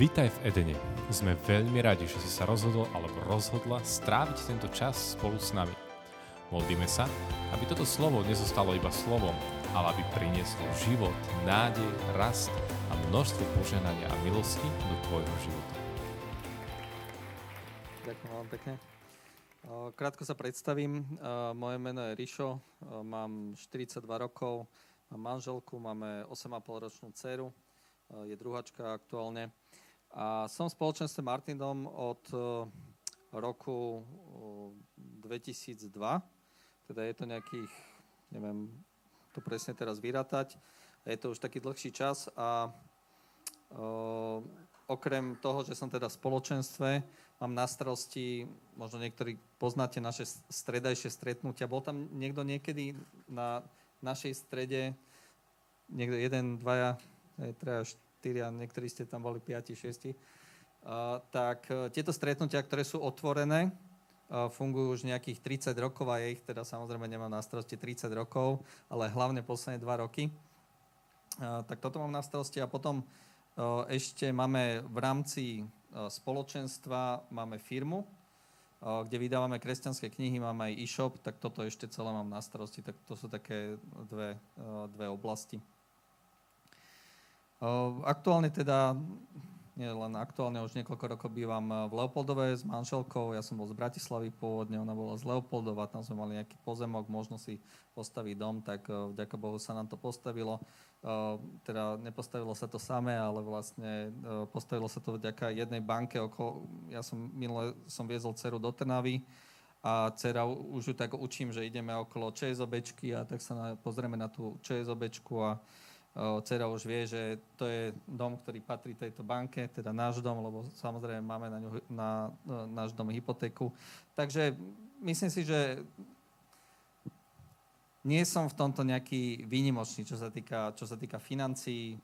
Vítaj v Edene. Sme veľmi radi, že si sa rozhodol alebo rozhodla stráviť tento čas spolu s nami. Modlíme sa, aby toto slovo nezostalo iba slovom, ale aby prinieslo život, nádej, rast a množstvo poženania a milosti do tvojho života. Ďakujem veľmi pekne. Krátko sa predstavím. Moje meno je Rišo, mám 42 rokov, mám manželku, máme 8,5 ročnú dceru, je druhačka aktuálne. A som v spoločenstve Martinom od e, roku 2002, teda je to nejakých, neviem to presne teraz vyratať, je to už taký dlhší čas a o, e, okrem toho, že som teda v spoločenstve, mám na starosti, možno niektorí poznáte naše stredajšie stretnutia. Bol tam niekto niekedy na našej strede, niekto jeden, dvaja, traja, štyria, niektorí ste tam boli piati, šiesti, tak e, tieto stretnutia, ktoré sú otvorené, e, fungujú už nejakých 30 rokov a ja ich teda samozrejme nemám na starosti 30 rokov, ale hlavne posledné 2 roky. E, tak toto mám na starosti a potom ešte máme v rámci spoločenstva máme firmu, kde vydávame kresťanské knihy, máme aj e-shop, tak toto ešte celé mám na starosti, tak to sú také dve, dve oblasti. Aktuálne teda, nie len aktuálne, už niekoľko rokov bývam v Leopoldove s manželkou. Ja som bol z Bratislavy pôvodne, ona bola z Leopoldova, tam sme mali nejaký pozemok, možno si postaviť dom, tak vďaka Bohu sa nám to postavilo. Teda nepostavilo sa to samé, ale vlastne postavilo sa to vďaka jednej banke. Okolo, ja som minule som viezol dceru do Trnavy, a dcera už ju tak učím, že ideme okolo ČSOBčky a tak sa na, pozrieme na tú ČSOBčku a Cera už vie, že to je dom, ktorý patrí tejto banke, teda náš dom, lebo samozrejme máme na, ňu, na, na náš dom hypotéku. Takže myslím si, že nie som v tomto nejaký výnimočný, čo sa týka, čo sa týka financií,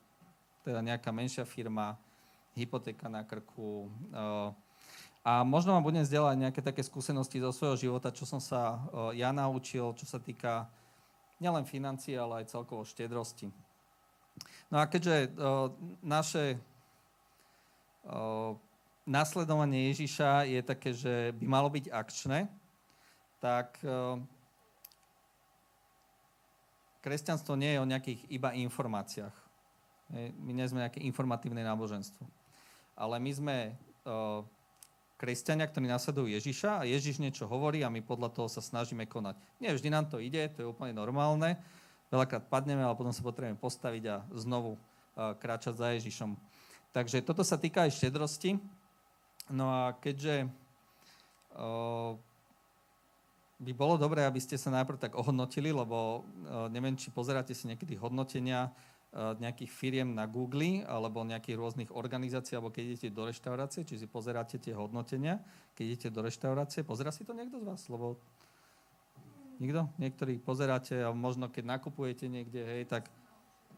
teda nejaká menšia firma, hypotéka na krku. A možno vám budem zdieľať nejaké také skúsenosti zo svojho života, čo som sa ja naučil, čo sa týka nielen financií, ale aj celkovo štedrosti. No a keďže uh, naše uh, nasledovanie Ježiša je také, že by malo byť akčné, tak uh, kresťanstvo nie je o nejakých iba informáciách. My nie sme nejaké informatívne náboženstvo. Ale my sme kresťania, ktorí nasledujú Ježiša a Ježiš niečo hovorí a my podľa toho sa snažíme konať. Nie vždy nám to ide, to je úplne normálne, veľakrát padneme, ale potom sa potrebujeme postaviť a znovu kráčať za Ježišom. Takže toto sa týka aj štedrosti. No a keďže by bolo dobré, aby ste sa najprv tak ohodnotili, lebo neviem, či pozeráte si niekedy hodnotenia nejakých firiem na Google alebo nejakých rôznych organizácií, alebo keď idete do reštaurácie, či si pozeráte tie hodnotenia, keď idete do reštaurácie. Pozerá si to niekto z vás? Lebo Nikto? Niektorí pozeráte a možno keď nakupujete niekde, hej, tak...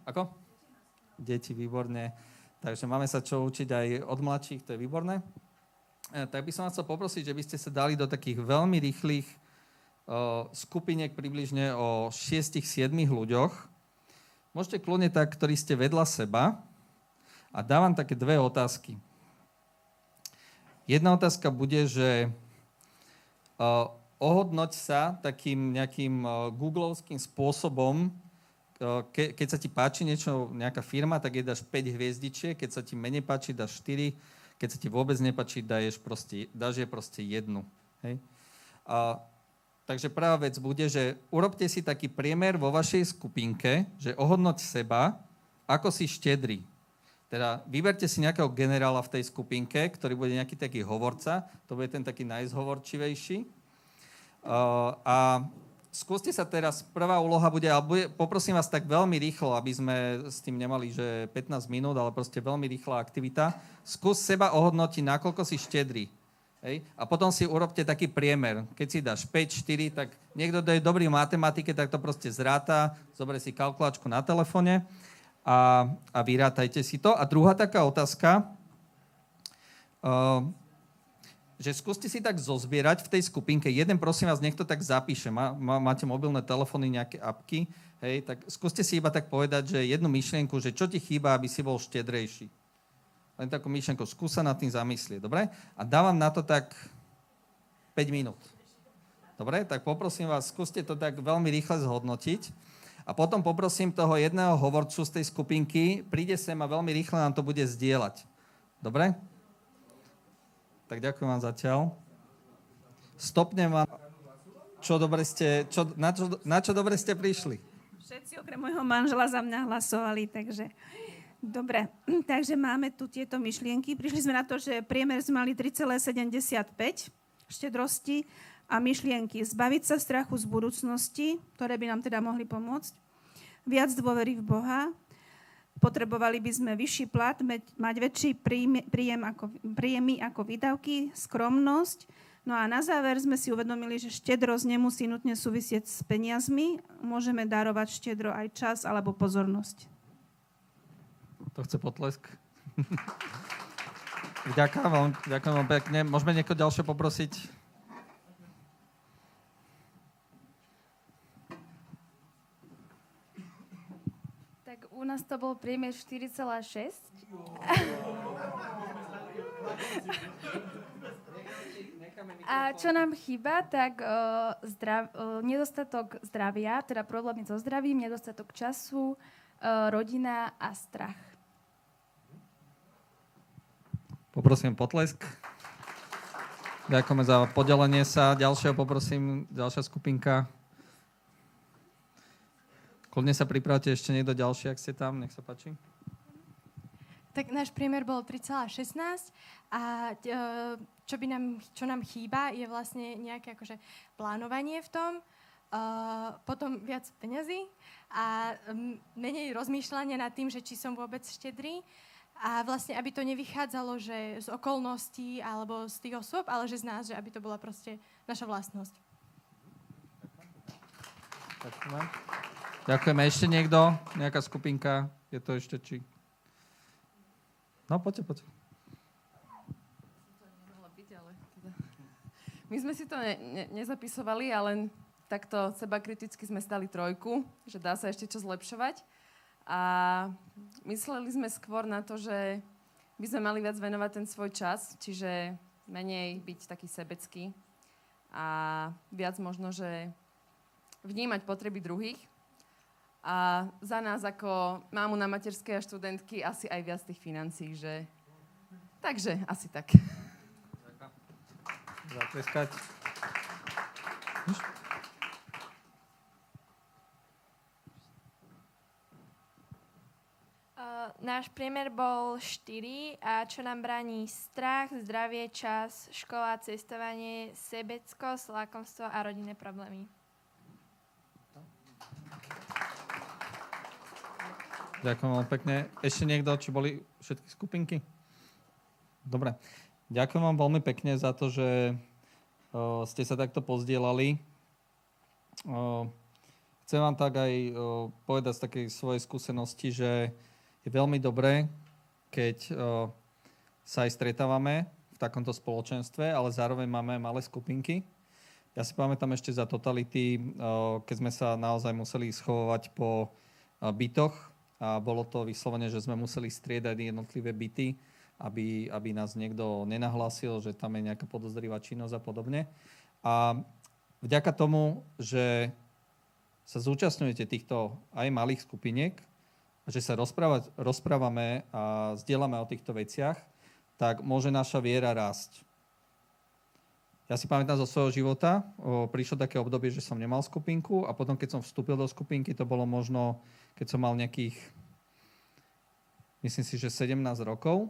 Ako? Deti, výborne. Takže máme sa čo učiť aj od mladších, to je výborné. E, tak by som vás chcel poprosiť, že by ste sa dali do takých veľmi rýchlych uh, skupiniek približne o 6-7 ľuďoch. Môžete kľudne tak, ktorí ste vedľa seba. A dávam také dve otázky. Jedna otázka bude, že uh, ohodnoť sa takým nejakým uh, googlovským spôsobom, uh, ke, keď sa ti páči niečo, nejaká firma, tak jej dáš 5 hviezdičiek, keď sa ti menej páči, dáš 4, keď sa ti vôbec nepáči, dáš, proste, dáš je proste jednu. Hej? A, takže prvá vec bude, že urobte si taký priemer vo vašej skupinke, že ohodnoť seba, ako si štedrý. Teda vyberte si nejakého generála v tej skupinke, ktorý bude nejaký taký hovorca, to bude ten taký najzhovorčivejší, a skúste sa teraz, prvá úloha bude, ale bude, poprosím vás tak veľmi rýchlo, aby sme s tým nemali, že 15 minút, ale proste veľmi rýchla aktivita. Skús seba ohodnotiť, nakoľko si štedrý. Hej? A potom si urobte taký priemer. Keď si dáš 5, 4, tak niekto, kto je dobrý v matematike, tak to proste zráta, zoberie si kalkulačku na telefóne a, a vyrátajte si to. A druhá taká otázka. Uh, že skúste si tak zozbierať v tej skupinke. Jeden, prosím vás, niekto tak zapíše. Má, má, máte mobilné telefóny, nejaké apky, hej, tak skúste si iba tak povedať, že jednu myšlienku, že čo ti chýba, aby si bol štedrejší. len takú myšlenku, skúsa nad tým zamyslieť, dobre? A dávam na to tak 5 minút. Dobre, tak poprosím vás, skúste to tak veľmi rýchle zhodnotiť. A potom poprosím toho jedného hovorcu z tej skupinky, príde sem a veľmi rýchle nám to bude zdieľať. Dobre? Tak ďakujem vám zatiaľ. Stopnem vám, čo dobre ste, čo, na, čo, na čo dobre ste prišli. Všetci okrem môjho manžela za mňa hlasovali, takže... Dobre, takže máme tu tieto myšlienky. Prišli sme na to, že priemer sme mali 3,75 štedrosti a myšlienky. Zbaviť sa strachu z budúcnosti, ktoré by nám teda mohli pomôcť. Viac dôvery v Boha. Potrebovali by sme vyšší plat, mať väčší príjem ako, príjemy ako výdavky, skromnosť. No a na záver sme si uvedomili, že štedrosť nemusí nutne súvisieť s peniazmi. Môžeme darovať štedro aj čas alebo pozornosť. To chce potlesk. ďakujem vám, ďakujem vám pekne. Môžeme niekoho ďalšie poprosiť? U nás to bol priemer 4,6. A čo nám chýba, tak uh, zdrav, uh, nedostatok zdravia, teda problémy so zdravím, nedostatok času, uh, rodina a strach. Poprosím potlesk. Ďakujeme za podelenie sa. Ďalšieho poprosím, ďalšia skupinka. Kľudne sa pripravte ešte niekto ďalší, ak ste tam, nech sa páči. Tak náš priemer bol 3,16 a e, čo, by nám, čo nám chýba je vlastne nejaké akože plánovanie v tom, uh, potom viac peňazí a menej rozmýšľania nad tým, že či som vôbec štedrý a vlastne, aby to nevychádzalo že z okolností alebo z tých osôb, ale že z nás, že aby to bola proste naša vlastnosť. Ďakujem. Ďakujeme. Ešte niekto? Nejaká skupinka? Je to ešte či? No, poďte, poďte. My sme si to ne, ne, nezapisovali, ale takto seba kriticky sme stali trojku, že dá sa ešte čo zlepšovať. A mysleli sme skôr na to, že by sme mali viac venovať ten svoj čas, čiže menej byť taký sebecký a viac možno, že vnímať potreby druhých a za nás ako mámu na materskej a študentky asi aj viac tých financí, že... Takže asi tak. Zatleskať. Uh, náš priemer bol 4 a čo nám bráni strach, zdravie, čas, škola, cestovanie, sebeckosť, lakomstvo a rodinné problémy. Ďakujem veľmi pekne. Ešte niekto, či boli všetky skupinky? Dobre. Ďakujem vám veľmi pekne za to, že uh, ste sa takto pozdielali. Uh, chcem vám tak aj uh, povedať z takej svojej skúsenosti, že je veľmi dobré, keď sa aj stretávame v takomto spoločenstve, ale zároveň máme malé skupinky. Ja si pamätám ešte za totality, keď sme sa naozaj museli schovovať po bytoch a bolo to vyslovene, že sme museli striedať jednotlivé byty, aby, aby nás niekto nenahlásil, že tam je nejaká podozrivá činnosť a podobne. A vďaka tomu, že sa zúčastňujete týchto aj malých skupiniek, že sa rozprávať, rozprávame a zdieľame o týchto veciach, tak môže naša viera rásť. Ja si pamätám zo svojho života, o, prišlo také obdobie, že som nemal skupinku a potom, keď som vstúpil do skupinky, to bolo možno keď som mal nejakých, myslím si, že 17 rokov,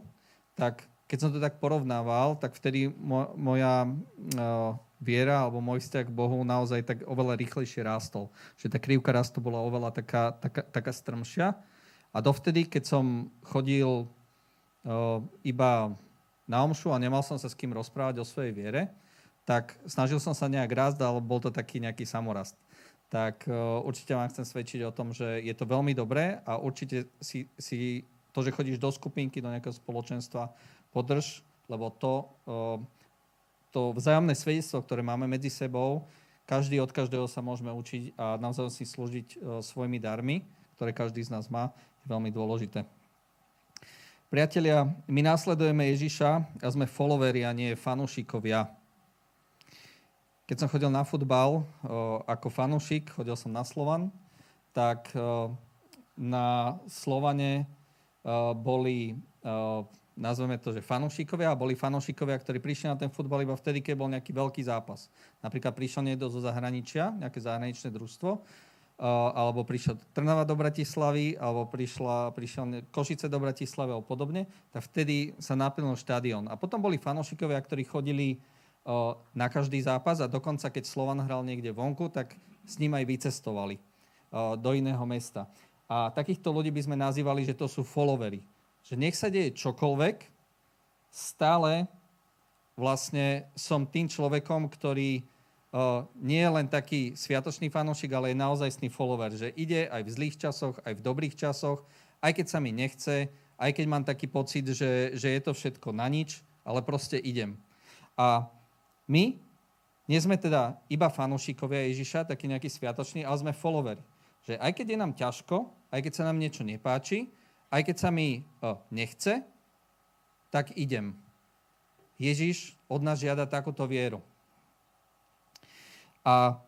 tak keď som to tak porovnával, tak vtedy mo- moja uh, viera alebo môj vzťah k Bohu naozaj tak oveľa rýchlejšie rástol. Že tá krivka rastu bola oveľa taká, taká, taká strmšia. A dovtedy, keď som chodil uh, iba na omšu a nemal som sa s kým rozprávať o svojej viere, tak snažil som sa nejak rásť, ale bol to taký nejaký samorast tak uh, určite vám chcem svedčiť o tom, že je to veľmi dobré a určite si, si to, že chodíš do skupinky, do nejakého spoločenstva, podrž, lebo to, uh, to vzájomné svedectvo, ktoré máme medzi sebou, každý od každého sa môžeme učiť a naozaj si slúžiť uh, svojimi darmi, ktoré každý z nás má, je veľmi dôležité. Priatelia, my následujeme Ježiša a sme followeri a nie fanúšikovia. Keď som chodil na futbal ako fanúšik, chodil som na Slovan, tak na Slovane boli, nazveme to, že fanúšikovia a boli fanúšikovia, ktorí prišli na ten futbal iba vtedy, keď bol nejaký veľký zápas. Napríklad prišiel niekto zo zahraničia, nejaké zahraničné družstvo alebo prišiel Trnava do Bratislavy, alebo prišla, prišiel Košice do Bratislavy alebo podobne, tak vtedy sa naplnil štadión. A potom boli fanošikovia, ktorí chodili na každý zápas a dokonca keď Slovan hral niekde vonku, tak s ním aj vycestovali do iného mesta. A takýchto ľudí by sme nazývali, že to sú followery. Že nech sa deje čokoľvek, stále vlastne som tým človekom, ktorý nie je len taký sviatočný fanúšik, ale je naozajstný follower, že ide aj v zlých časoch, aj v dobrých časoch, aj keď sa mi nechce, aj keď mám taký pocit, že, že je to všetko na nič, ale proste idem. A my nie sme teda iba fanúšikovia Ježiša, taký nejaký sviatočný, ale sme followeri. Že aj keď je nám ťažko, aj keď sa nám niečo nepáči, aj keď sa mi o, nechce, tak idem. Ježiš od nás žiada takúto vieru. A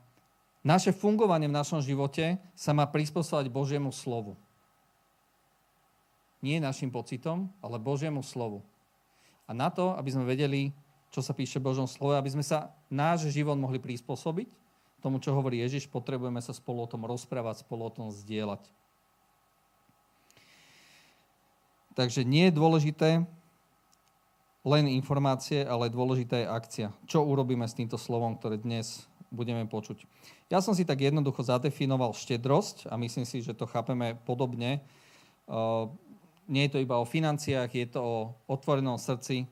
naše fungovanie v našom živote sa má prispôsobať Božiemu slovu. Nie našim pocitom, ale Božiemu slovu. A na to, aby sme vedeli, čo sa píše v Božom slove, aby sme sa náš život mohli prispôsobiť tomu, čo hovorí Ježiš, potrebujeme sa spolu o tom rozprávať, spolu o tom zdieľať. Takže nie je dôležité len informácie, ale dôležitá je akcia. Čo urobíme s týmto slovom, ktoré dnes budeme počuť. Ja som si tak jednoducho zadefinoval štedrosť a myslím si, že to chápeme podobne. Nie je to iba o financiách, je to o otvorenom srdci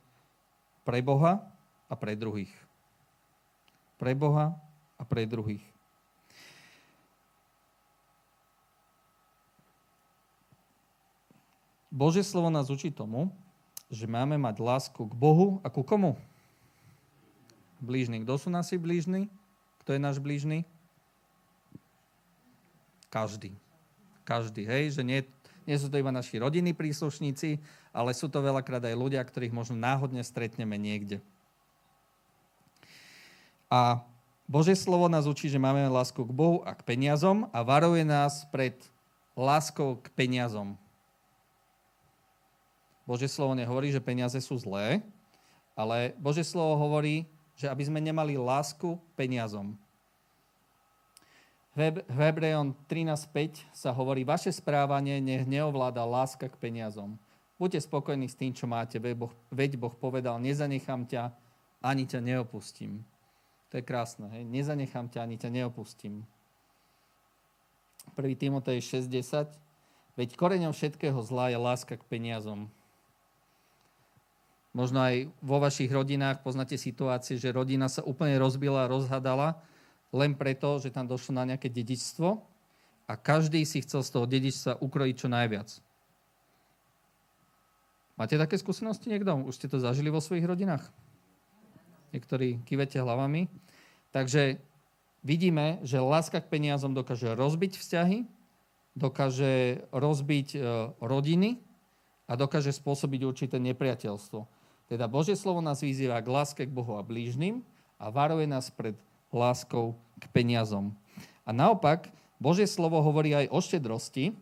pre Boha a pre druhých. Pre Boha a pre druhých. Božie slovo nás učí tomu, že máme mať lásku k Bohu a ku komu? Blížny. Kto sú nasi blížni? Kto je náš blížny? Každý. Každý, hej, že nie, nie sú to iba naši rodinní príslušníci, ale sú to veľakrát aj ľudia, ktorých možno náhodne stretneme niekde. A Božie slovo nás učí, že máme lásku k Bohu a k peniazom a varuje nás pred láskou k peniazom. Božie slovo nehovorí, že peniaze sú zlé, ale Božie slovo hovorí, že aby sme nemali lásku peniazom. V Hebrejom 13.5 sa hovorí, vaše správanie nech neovláda láska k peniazom. Buďte spokojní s tým, čo máte, veď boh, povedal, nezanechám ťa, ani ťa neopustím. To je krásne, hej? nezanechám ťa, ani ťa neopustím. 1. Timotej 6.10 Veď koreňom všetkého zla je láska k peniazom. Možno aj vo vašich rodinách poznáte situácie, že rodina sa úplne rozbila rozhadala len preto, že tam došlo na nejaké dedičstvo a každý si chcel z toho dedičstva ukrojiť čo najviac. Máte také skúsenosti niekto? Už ste to zažili vo svojich rodinách? Niektorí kývete hlavami. Takže vidíme, že láska k peniazom dokáže rozbiť vzťahy, dokáže rozbiť e, rodiny a dokáže spôsobiť určité nepriateľstvo. Teda Božie slovo nás vyzýva k láske k Bohu a blížnym a varuje nás pred láskou k peniazom. A naopak, Božie slovo hovorí aj o štedrosti.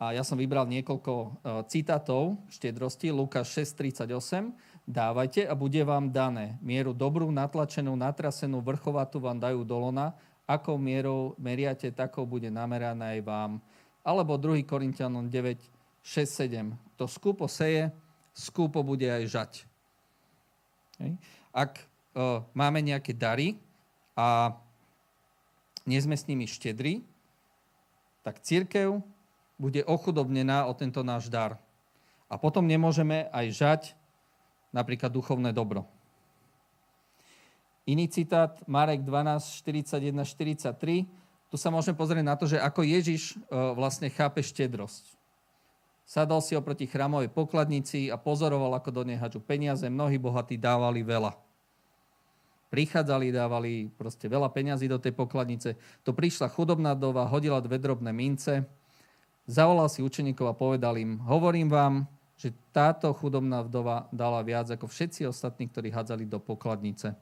A ja som vybral niekoľko e, citátov štedrosti. Lukáš 6.38. Dávajte a bude vám dané. Mieru dobrú, natlačenú, natrasenú, vrchovatú vám dajú dolona. Akou mierou meriate, takou bude nameraná aj vám. Alebo 2. Korintianom 9, 6, 7. To skupo seje, skúpo bude aj žať. Ak máme nejaké dary a nie sme s nimi štedri, tak církev bude ochudobnená o tento náš dar. A potom nemôžeme aj žať napríklad duchovné dobro. Iný citát, Marek 12, 41, 43. Tu sa môžeme pozrieť na to, že ako Ježiš vlastne chápe štedrosť. Sadol si oproti chrámovej pokladnici a pozoroval, ako do nej hačú peniaze. Mnohí bohatí dávali veľa. Prichádzali, dávali proste veľa peňazí do tej pokladnice. To prišla chudobná dova, hodila dve drobné mince, zavolal si učeníkov a povedal im, hovorím vám, že táto chudobná vdova dala viac ako všetci ostatní, ktorí hádzali do pokladnice.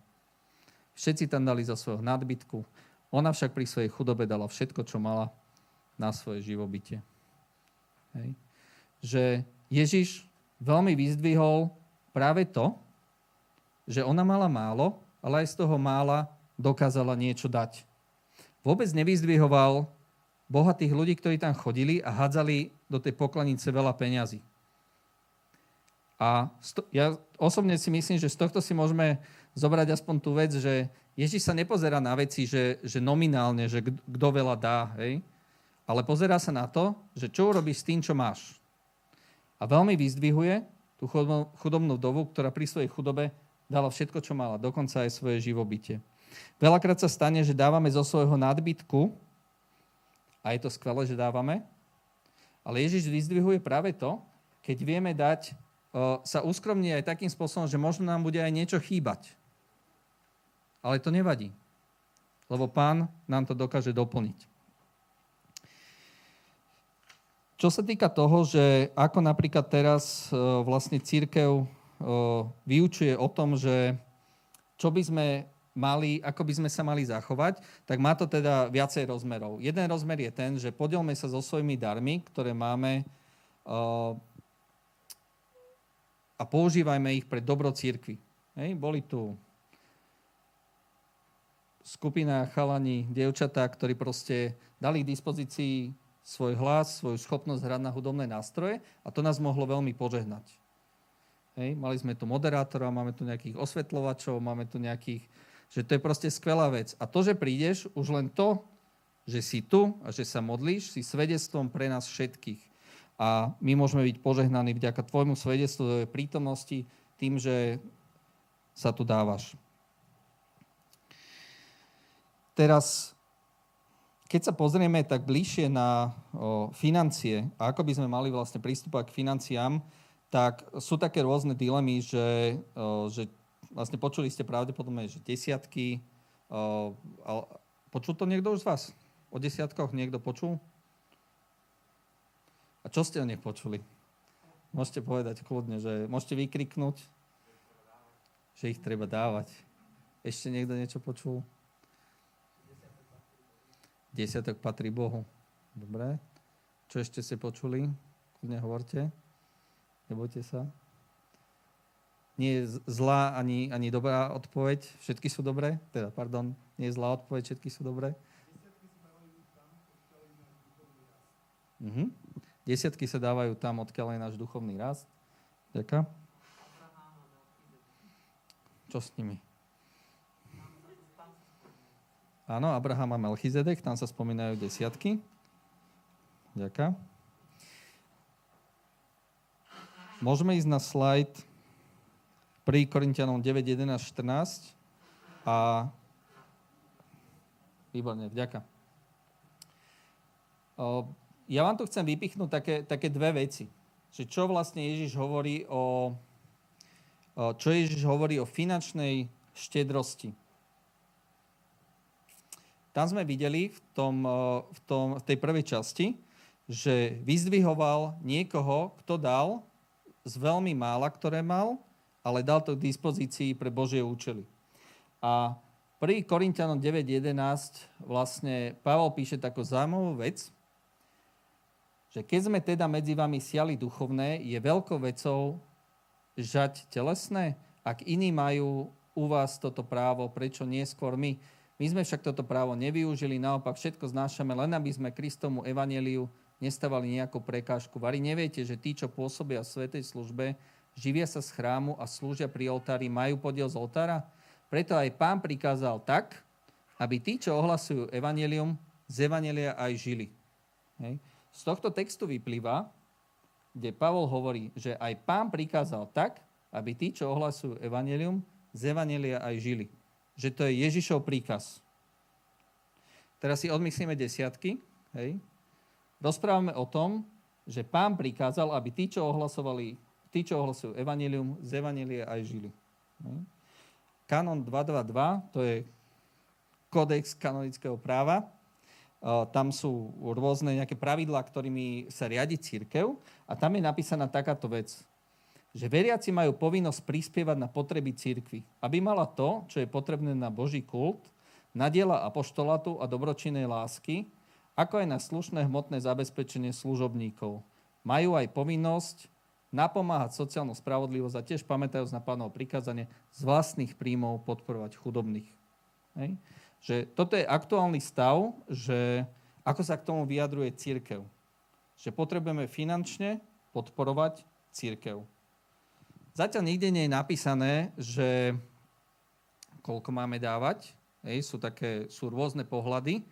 Všetci tam dali za svojho nadbytku. Ona však pri svojej chudobe dala všetko, čo mala na svoje živobytie. Hej. Že Ježiš veľmi vyzdvihol práve to, že ona mala málo, ale aj z toho mála dokázala niečo dať. Vôbec nevyzdvihoval bohatých ľudí, ktorí tam chodili a hádzali do tej poklanice veľa peňazí. A ja osobne si myslím, že z tohto si môžeme zobrať aspoň tú vec, že Ježiš sa nepozerá na veci, že, že nominálne, že kto veľa dá, hej? ale pozerá sa na to, že čo urobíš s tým, čo máš. A veľmi vyzdvihuje tú chudobnú vdovu, ktorá pri svojej chudobe dala všetko, čo mala, dokonca aj svoje živobytie. Veľakrát sa stane, že dávame zo svojho nadbytku, a je to skvelé, že dávame, ale Ježiš vyzdvihuje práve to, keď vieme dať sa uskromní aj takým spôsobom, že možno nám bude aj niečo chýbať. Ale to nevadí, lebo pán nám to dokáže doplniť. Čo sa týka toho, že ako napríklad teraz vlastne církev vyučuje o tom, že čo by sme mali, ako by sme sa mali zachovať, tak má to teda viacej rozmerov. Jeden rozmer je ten, že podielme sa so svojimi darmi, ktoré máme a používajme ich pre dobro církvy. Hej, boli tu skupina chalani, dievčatá, ktorí proste dali k dispozícii svoj hlas, svoju schopnosť hrať na hudobné nástroje a to nás mohlo veľmi požehnať. Hej, mali sme tu moderátora, máme tu nejakých osvetľovačov, máme tu nejakých, že to je proste skvelá vec. A to, že prídeš, už len to, že si tu a že sa modlíš, si svedectvom pre nás všetkých a my môžeme byť požehnaní vďaka tvojmu svedectvu do prítomnosti tým, že sa tu dávaš. Teraz, keď sa pozrieme tak bližšie na o, financie a ako by sme mali vlastne pristúpať k financiám, tak sú také rôzne dilemy, že, o, že vlastne počuli ste pravdepodobne, že desiatky. O, počul to niekto už z vás? O desiatkoch niekto počul? A čo ste o nich počuli? Môžete povedať kľudne, že môžete vykriknúť, že ich treba dávať. Ešte niekto niečo počul? Desiatok patrí Bohu. Dobre. Čo ešte ste počuli? Kľudne hovorte. Nebojte sa. Nie je zlá ani, ani dobrá odpoveď. Všetky sú dobré. Teda, pardon, nie je zlá odpoveď, všetky sú dobré. Mhm. Desiatky sa dávajú tam, odkiaľ je náš duchovný rast. Ďaká. Čo s nimi? Áno, Abraham a Melchizedek, tam sa spomínajú desiatky. Ďaká. Môžeme ísť na slajd 1 Korintianom 9, 11, 14 a výborne, vďaka ja vám tu chcem vypichnúť také, také dve veci. Že čo vlastne Ježiš hovorí o, čo Ježiš hovorí o finančnej štedrosti. Tam sme videli v, tom, v, tom, v tej prvej časti, že vyzdvihoval niekoho, kto dal z veľmi mála, ktoré mal, ale dal to k dispozícii pre Božie účely. A 1. Korintianom 9.11 vlastne Pavel píše takú zaujímavú vec, že keď sme teda medzi vami siali duchovné, je veľkou vecou žať telesné? Ak iní majú u vás toto právo, prečo nie skôr my? My sme však toto právo nevyužili, naopak všetko znášame, len aby sme Kristomu evaneliu nestávali nejakú prekážku. Vary neviete, že tí, čo pôsobia v svetej službe, živia sa z chrámu a slúžia pri oltári, majú podiel z oltára? Preto aj pán prikázal tak, aby tí, čo ohlasujú evanelium, z evanelia aj žili. Hej. Z tohto textu vyplýva, kde Pavol hovorí, že aj pán prikázal tak, aby tí, čo ohlasujú evanelium, z evanelia aj žili. Že to je Ježišov príkaz. Teraz si odmyslíme desiatky. Hej. Rozprávame o tom, že pán prikázal, aby tí, čo ohlasovali, tí, čo ohlasujú evanelium, z evanelia aj žili. Hej. Kanon 222, to je kodex kanonického práva, tam sú rôzne nejaké pravidlá, ktorými sa riadi církev a tam je napísaná takáto vec, že veriaci majú povinnosť prispievať na potreby církvy, aby mala to, čo je potrebné na Boží kult, na diela apoštolatu a dobročinnej lásky, ako aj na slušné hmotné zabezpečenie služobníkov. Majú aj povinnosť napomáhať sociálnu spravodlivosť a tiež pamätajúc na pánovo prikázanie z vlastných príjmov podporovať chudobných. Hej? Že toto je aktuálny stav, že ako sa k tomu vyjadruje církev. Že potrebujeme finančne podporovať církev. Zatiaľ nikde nie je napísané, že koľko máme dávať. Hej, sú, také, sú rôzne pohľady.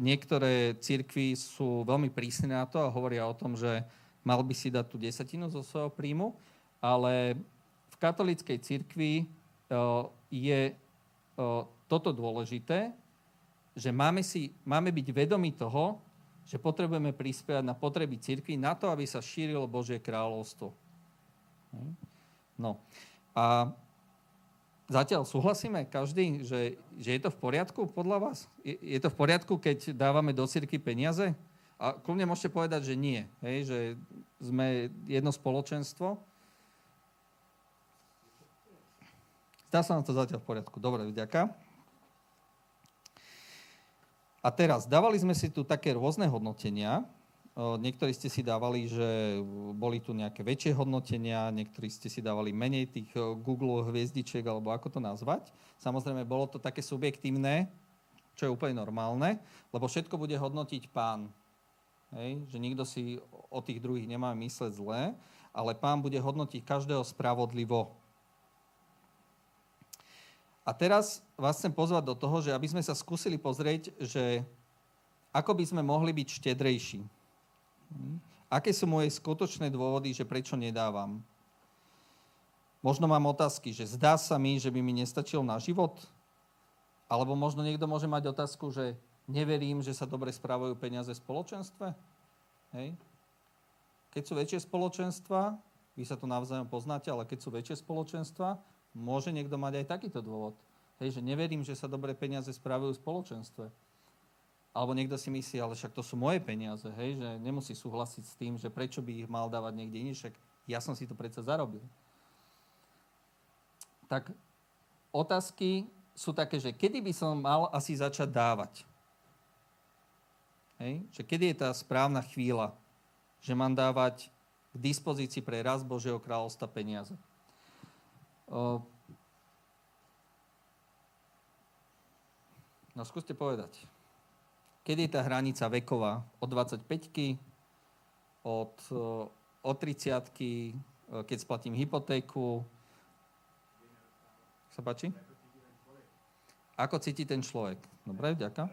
Niektoré církvy sú veľmi prísne na to a hovoria o tom, že mal by si dať tú desatinu zo svojho príjmu, ale v katolíckej církvi je toto dôležité, že máme, si, máme byť vedomi toho, že potrebujeme prispievať na potreby cirkvi na to, aby sa šírilo Božie kráľovstvo. Hm? No. A zatiaľ súhlasíme každý, že, že je to v poriadku podľa vás? Je, je to v poriadku, keď dávame do cirkvi peniaze? A kľudne môžete povedať, že nie. Hej? Že sme jedno spoločenstvo. Zdá sa nám to zatiaľ v poriadku. Dobre, vďaka. A teraz, dávali sme si tu také rôzne hodnotenia. Niektorí ste si dávali, že boli tu nejaké väčšie hodnotenia, niektorí ste si dávali menej tých Google hviezdičiek, alebo ako to nazvať. Samozrejme, bolo to také subjektívne, čo je úplne normálne, lebo všetko bude hodnotiť pán. Hej? Že nikto si o tých druhých nemá mysleť zlé, ale pán bude hodnotiť každého spravodlivo. A teraz vás chcem pozvať do toho, že aby sme sa skúsili pozrieť, že ako by sme mohli byť štedrejší. Hm? Aké sú moje skutočné dôvody, že prečo nedávam? Možno mám otázky, že zdá sa mi, že by mi nestačil na život? Alebo možno niekto môže mať otázku, že neverím, že sa dobre správajú peniaze v spoločenstve? Hej? Keď sú väčšie spoločenstva, vy sa tu navzájom poznáte, ale keď sú väčšie spoločenstva, môže niekto mať aj takýto dôvod. Hej, že neverím, že sa dobre peniaze spravujú v spoločenstve. Alebo niekto si myslí, ale však to sú moje peniaze, hej, že nemusí súhlasiť s tým, že prečo by ich mal dávať niekde iný, však ja som si to predsa zarobil. Tak otázky sú také, že kedy by som mal asi začať dávať? Hej? Že kedy je tá správna chvíľa, že mám dávať k dispozícii pre raz Božieho kráľovstva peniaze? No skúste povedať. Kedy je tá hranica veková? Od 25 od, od 30 keď splatím hypotéku? Sa páči? Ako cíti ten človek? Dobre, vďaka.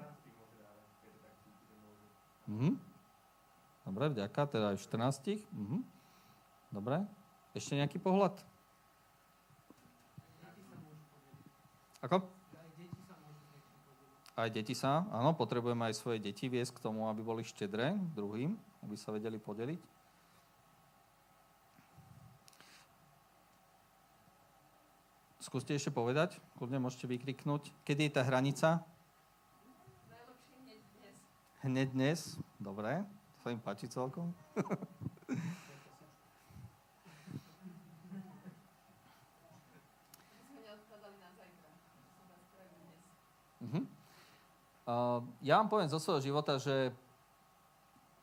Mhm. Dobre, vďaka, teda aj v 14. Mhm. Dobre. Ešte nejaký pohľad? Ako? Aj deti sa, áno, potrebujeme aj svoje deti viesť k tomu, aby boli štedré druhým, aby sa vedeli podeliť. Skúste ešte povedať, kľudne môžete vykriknúť. Kedy je tá hranica? Najlepšie hneď dnes. Hneď dnes, dobre, sa im páči celkom. Uh-huh. Uh, ja vám poviem zo svojho života, že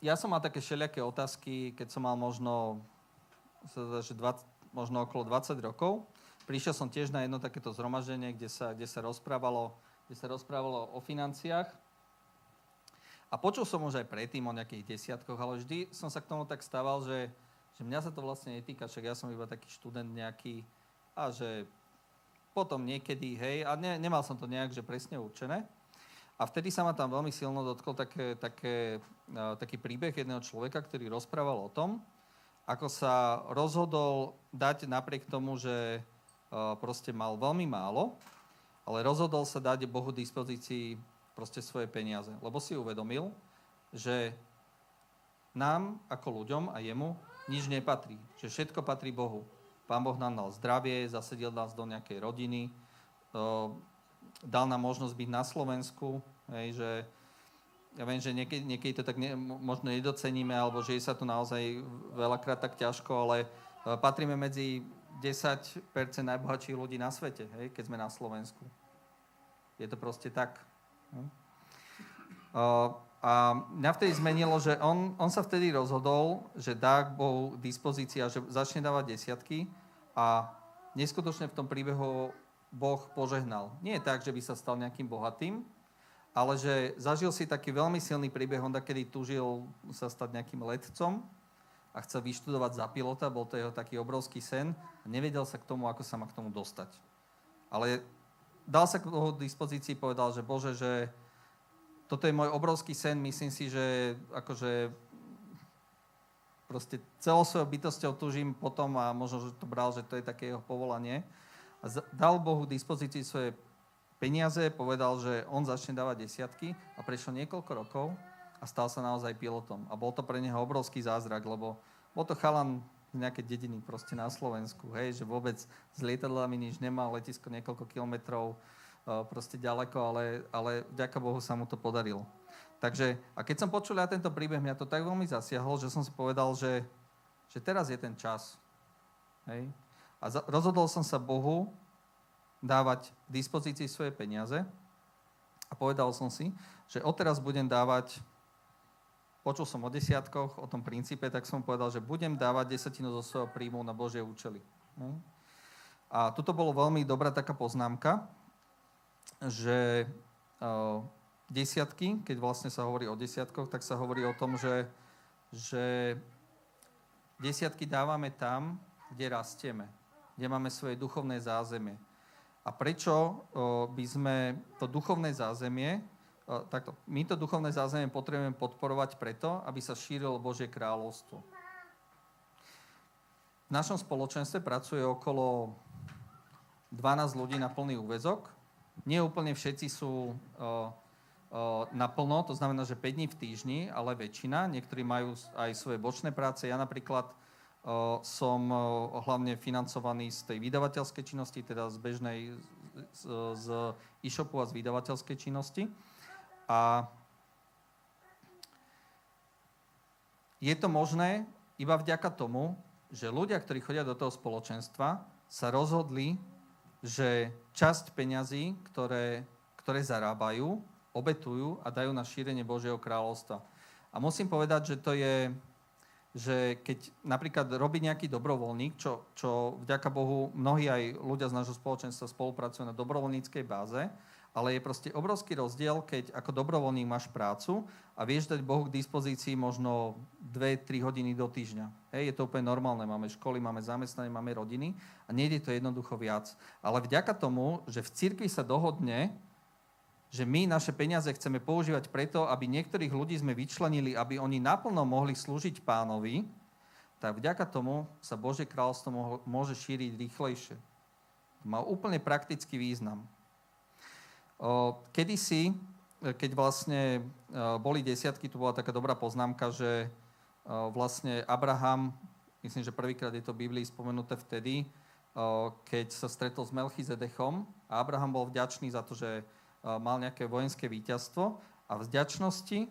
ja som mal také všelijaké otázky, keď som mal možno, že 20, možno okolo 20 rokov. Prišiel som tiež na jedno takéto zhromaždenie, kde sa, kde sa, rozprávalo, kde sa rozprávalo o financiách. A počul som už aj predtým o nejakých desiatkoch, ale vždy som sa k tomu tak stával, že, že mňa sa to vlastne netýka, však ja som iba taký študent nejaký a že potom niekedy, hej, a ne, nemal som to nejak, že presne určené. A vtedy sa ma tam veľmi silno dotkol také, také, uh, taký príbeh jedného človeka, ktorý rozprával o tom, ako sa rozhodol dať napriek tomu, že uh, proste mal veľmi málo, ale rozhodol sa dať Bohu dispozícii proste svoje peniaze, lebo si uvedomil, že nám ako ľuďom a jemu nič nepatrí, že všetko patrí Bohu. Pán Boh nám dal zdravie, zasedil nás do nejakej rodiny, dal nám možnosť byť na Slovensku, hej, že ja viem, že niekedy, niekedy to tak ne, možno nedoceníme, alebo že je sa to naozaj veľakrát tak ťažko, ale uh, patríme medzi 10% najbohatších ľudí na svete, hej, keď sme na Slovensku. Je to proste tak. Hm? Uh, a mňa vtedy zmenilo, že on, on sa vtedy rozhodol, že dá Bohu dispozícia, že začne dávať desiatky a neskutočne v tom príbehu Boh požehnal. Nie je tak, že by sa stal nejakým bohatým, ale že zažil si taký veľmi silný príbeh, on kedy tužil sa stať nejakým letcom a chcel vyštudovať za pilota, bol to jeho taký obrovský sen a nevedel sa k tomu, ako sa má k tomu dostať. Ale dal sa k toho dispozícii, povedal, že Bože, že toto je môj obrovský sen, myslím si, že akože proste celou svojou bytosťou tužím potom a možno, že to bral, že to je také jeho povolanie. A dal Bohu dispozícii svoje peniaze, povedal, že on začne dávať desiatky a prešlo niekoľko rokov a stal sa naozaj pilotom. A bol to pre neho obrovský zázrak, lebo bol to chalan z nejaké dediny proste na Slovensku, hej, že vôbec s lietadlami nič nemal, letisko niekoľko kilometrov, proste ďaleko, ale, ale vďaka Bohu sa mu to podarilo. Takže, a keď som počul ja tento príbeh, mňa to tak veľmi zasiahlo, že som si povedal, že, že teraz je ten čas. Hej? A rozhodol som sa Bohu dávať v dispozícii svoje peniaze a povedal som si, že odteraz budem dávať, počul som o desiatkoch, o tom princípe, tak som povedal, že budem dávať desatinu zo svojho príjmu na Božie účely. A toto bolo veľmi dobrá taká poznámka, že uh, desiatky, keď vlastne sa hovorí o desiatkoch, tak sa hovorí o tom, že, že desiatky dávame tam, kde rastieme, kde máme svoje duchovné zázemie. A prečo by sme to duchovné zázemie, takto, my to duchovné zázemie potrebujeme podporovať preto, aby sa šírilo Božie kráľovstvo. V našom spoločenstve pracuje okolo 12 ľudí na plný úvezok nie úplne všetci sú naplno, to znamená, že 5 dní v týždni, ale väčšina. Niektorí majú aj svoje bočné práce. Ja napríklad som hlavne financovaný z tej vydavateľskej činnosti, teda z bežnej z, z e-shopu a z vydavateľskej činnosti. A je to možné iba vďaka tomu, že ľudia, ktorí chodia do toho spoločenstva, sa rozhodli že časť peňazí, ktoré, ktoré zarábajú, obetujú a dajú na šírenie Božieho kráľovstva. A musím povedať, že to je, že keď napríklad robí nejaký dobrovoľník, čo, čo vďaka Bohu mnohí aj ľudia z nášho spoločenstva spolupracujú na dobrovoľníckej báze, ale je proste obrovský rozdiel, keď ako dobrovoľník máš prácu a vieš dať Bohu k dispozícii možno 2-3 hodiny do týždňa. Hej, je to úplne normálne. Máme školy, máme zamestnanie, máme rodiny a nejde to jednoducho viac. Ale vďaka tomu, že v cirkvi sa dohodne, že my naše peniaze chceme používať preto, aby niektorých ľudí sme vyčlenili, aby oni naplno mohli slúžiť pánovi, tak vďaka tomu sa Božie kráľovstvo môže šíriť rýchlejšie. To má úplne praktický význam. Kedysi, keď vlastne boli desiatky, tu bola taká dobrá poznámka, že vlastne Abraham, myslím, že prvýkrát je to v Biblii spomenuté vtedy, keď sa stretol s Melchizedechom a Abraham bol vďačný za to, že mal nejaké vojenské víťazstvo a v vďačnosti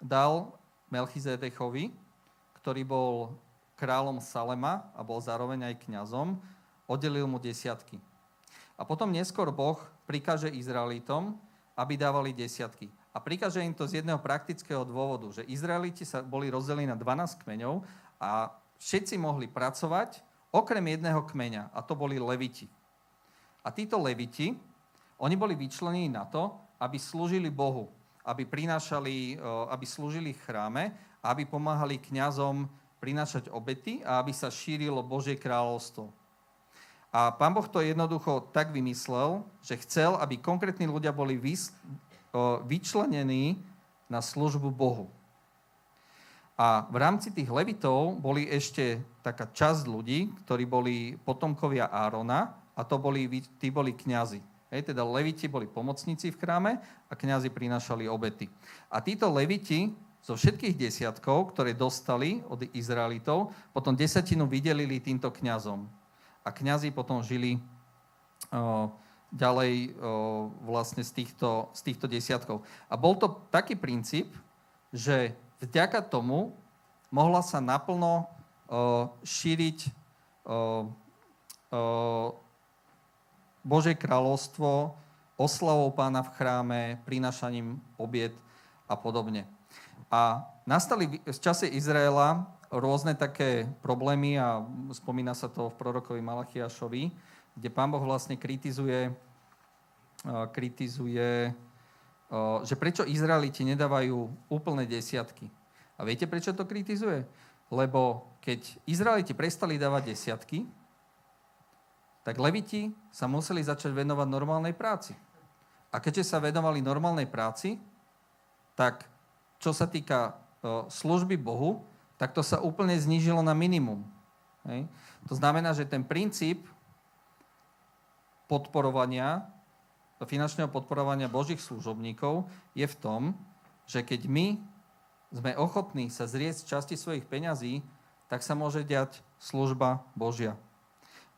dal Melchizedechovi, ktorý bol kráľom Salema a bol zároveň aj kňazom, oddelil mu desiatky. A potom neskôr Boh prikáže Izraelitom, aby dávali desiatky. A prikáže im to z jedného praktického dôvodu, že Izraeliti sa boli rozdelení na 12 kmeňov a všetci mohli pracovať okrem jedného kmeňa, a to boli leviti. A títo leviti, oni boli vyčlenení na to, aby slúžili Bohu, aby, prinášali, aby slúžili chráme aby pomáhali kňazom prinášať obety a aby sa šírilo Božie kráľovstvo. A pán Boh to jednoducho tak vymyslel, že chcel, aby konkrétni ľudia boli vys- vyčlenení na službu Bohu. A v rámci tých levitov boli ešte taká časť ľudí, ktorí boli potomkovia Árona a to boli, tí boli kňazi. Hej, teda leviti boli pomocníci v chráme a kňazi prinášali obety. A títo leviti zo všetkých desiatkov, ktoré dostali od Izraelitov, potom desatinu vydelili týmto kňazom a kňazi potom žili ďalej vlastne z týchto, z týchto desiatkov. A bol to taký princíp, že vďaka tomu mohla sa naplno šíriť Božie kráľovstvo oslavou pána v chráme, prinašaním obiet a podobne. A nastali v čase Izraela rôzne také problémy a spomína sa to v prorokovi Malachiašovi, kde pán Boh vlastne kritizuje, kritizuje že prečo Izraeliti nedávajú úplné desiatky. A viete, prečo to kritizuje? Lebo keď Izraeliti prestali dávať desiatky, tak Leviti sa museli začať venovať normálnej práci. A keďže sa venovali normálnej práci, tak čo sa týka služby Bohu, tak to sa úplne znížilo na minimum. Hej. To znamená, že ten princíp podporovania, finančného podporovania Božích služobníkov je v tom, že keď my sme ochotní sa zrieť časti svojich peňazí, tak sa môže diať služba Božia.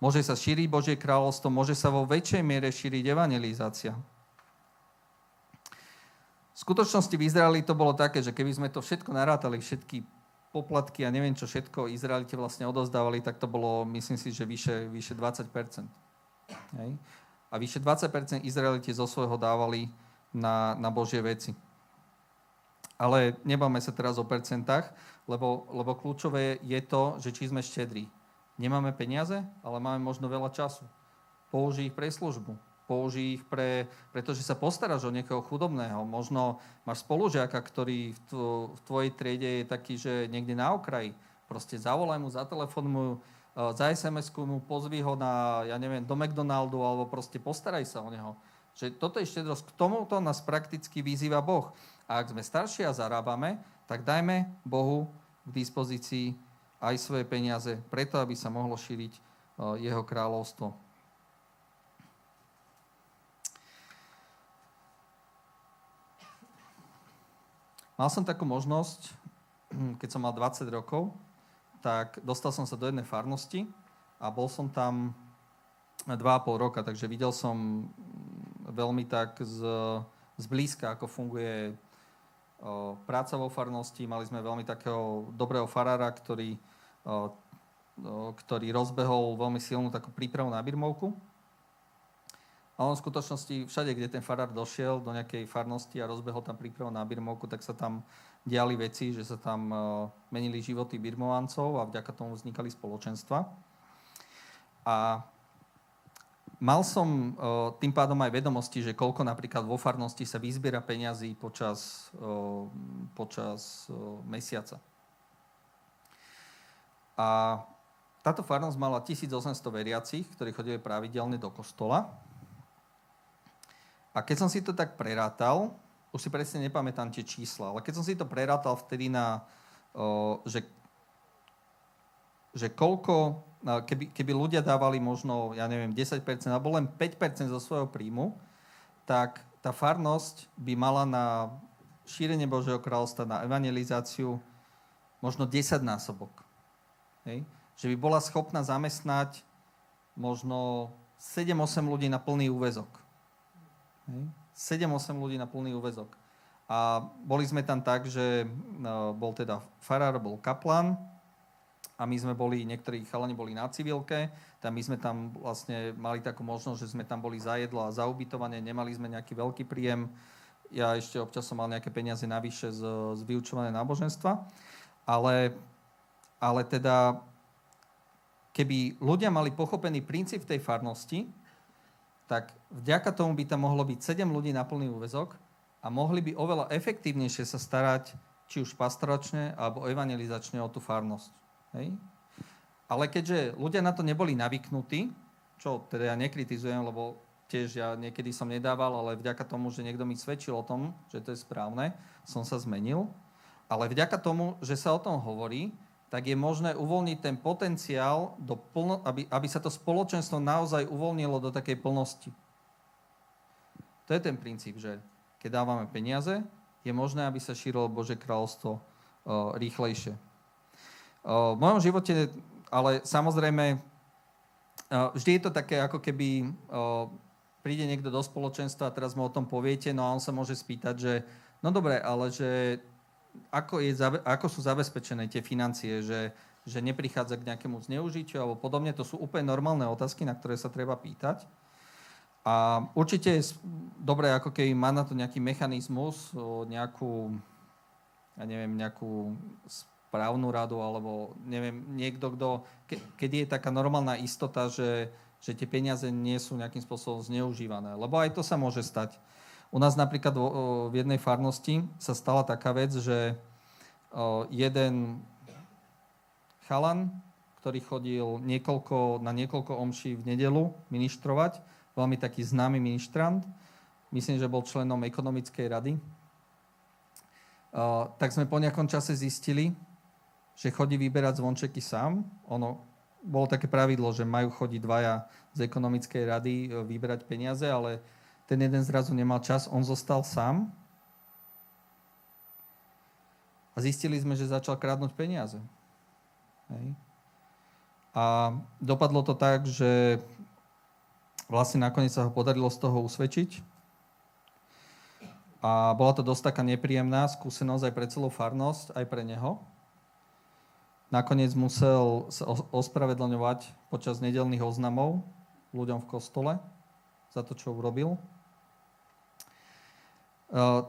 Môže sa šíriť Božie kráľovstvo, môže sa vo väčšej miere šíriť evangelizácia. V skutočnosti v Izraeli to bolo také, že keby sme to všetko narátali, všetky poplatky a neviem čo všetko Izraelite vlastne odozdávali, tak to bolo, myslím si, že vyše, vyše 20%. Hej? A vyše 20% Izraelite zo svojho dávali na, na Božie veci. Ale nebáme sa teraz o percentách, lebo, lebo kľúčové je to, že či sme štedrí. Nemáme peniaze, ale máme možno veľa času. Použij ich pre službu použij ich pre, pretože sa postaráš o niekoho chudobného. Možno máš spolužiaka, ktorý v, tvo, v tvojej triede je taký, že niekde na okraji. Proste zavolaj mu, zatelefon mu, e, za sms mu, pozví ho na, ja neviem, do McDonaldu, alebo proste postaraj sa o neho. Že toto je štedrosť. K tomuto nás prakticky vyzýva Boh. A ak sme starší a zarábame, tak dajme Bohu k dispozícii aj svoje peniaze, preto aby sa mohlo šíriť e, jeho kráľovstvo. Mal som takú možnosť, keď som mal 20 rokov, tak dostal som sa do jednej farnosti a bol som tam 2,5 roka, takže videl som veľmi tak z, zblízka, ako funguje o, práca vo farnosti. Mali sme veľmi takého dobrého farára, ktorý, ktorý rozbehol veľmi silnú takú prípravu na birmovku. A on v skutočnosti všade, kde ten farár došiel do nejakej farnosti a rozbehol tam prípravu na birmovku, tak sa tam diali veci, že sa tam menili životy birmovancov a vďaka tomu vznikali spoločenstva. A mal som tým pádom aj vedomosti, že koľko napríklad vo farnosti sa vyzbiera peňazí počas, počas mesiaca. A táto farnosť mala 1800 veriacich, ktorí chodili pravidelne do kostola a keď som si to tak prerátal, už si presne nepamätám tie čísla, ale keď som si to prerátal vtedy na, že, že koľko, keby, keby ľudia dávali možno, ja neviem, 10% alebo len 5% zo svojho príjmu, tak tá farnosť by mala na šírenie Božieho kráľovstva, na evangelizáciu možno 10 násobok. Hej? Že by bola schopná zamestnať možno 7-8 ľudí na plný úvezok. 7-8 ľudí na plný úvezok. A boli sme tam tak, že no, bol teda farár, bol kaplan a my sme boli, niektorí chalani boli na civilke, tam my sme tam vlastne mali takú možnosť, že sme tam boli za jedlo a za ubytovanie, nemali sme nejaký veľký príjem. Ja ešte občas som mal nejaké peniaze navyše z, z vyučované náboženstva. Ale, ale teda, keby ľudia mali pochopený princíp tej farnosti, tak vďaka tomu by tam mohlo byť 7 ľudí na plný úvezok a mohli by oveľa efektívnejšie sa starať či už pastoračne alebo evangelizačne o tú farnosť. Hej? Ale keďže ľudia na to neboli navyknutí, čo teda ja nekritizujem, lebo tiež ja niekedy som nedával, ale vďaka tomu, že niekto mi svedčil o tom, že to je správne, som sa zmenil. Ale vďaka tomu, že sa o tom hovorí, tak je možné uvoľniť ten potenciál, do plno, aby, aby sa to spoločenstvo naozaj uvoľnilo do takej plnosti. To je ten princíp, že keď dávame peniaze, je možné, aby sa šírilo Bože kráľovstvo uh, rýchlejšie. Uh, v mojom živote, ale samozrejme, uh, vždy je to také, ako keby príde niekto do spoločenstva a teraz mu o tom poviete, no a on sa môže spýtať, že no dobre, ale že ako, je, ako sú zabezpečené tie financie, že, že neprichádza k nejakému zneužitiu alebo podobne, to sú úplne normálne otázky, na ktoré sa treba pýtať. A určite je dobré, ako keby má na to nejaký mechanizmus, nejakú, ja neviem, nejakú správnu radu, alebo neviem, niekto, kto, ke, keď je taká normálna istota, že, že tie peniaze nie sú nejakým spôsobom zneužívané. Lebo aj to sa môže stať. U nás napríklad v, jednej farnosti sa stala taká vec, že jeden chalan, ktorý chodil niekoľko, na niekoľko omší v nedelu ministrovať, veľmi taký známy ministrant, myslím, že bol členom ekonomickej rady, tak sme po nejakom čase zistili, že chodí vyberať zvončeky sám. Ono bolo také pravidlo, že majú chodiť dvaja z ekonomickej rady uh, vyberať peniaze, ale ten jeden zrazu nemal čas, on zostal sám. A zistili sme, že začal krádnuť peniaze. Hej. A dopadlo to tak, že vlastne nakoniec sa ho podarilo z toho usvedčiť. A bola to dosť taká nepríjemná skúsenosť aj pre celú farnosť, aj pre neho. Nakoniec musel sa ospravedlňovať počas nedelných oznamov ľuďom v kostole za to, čo urobil.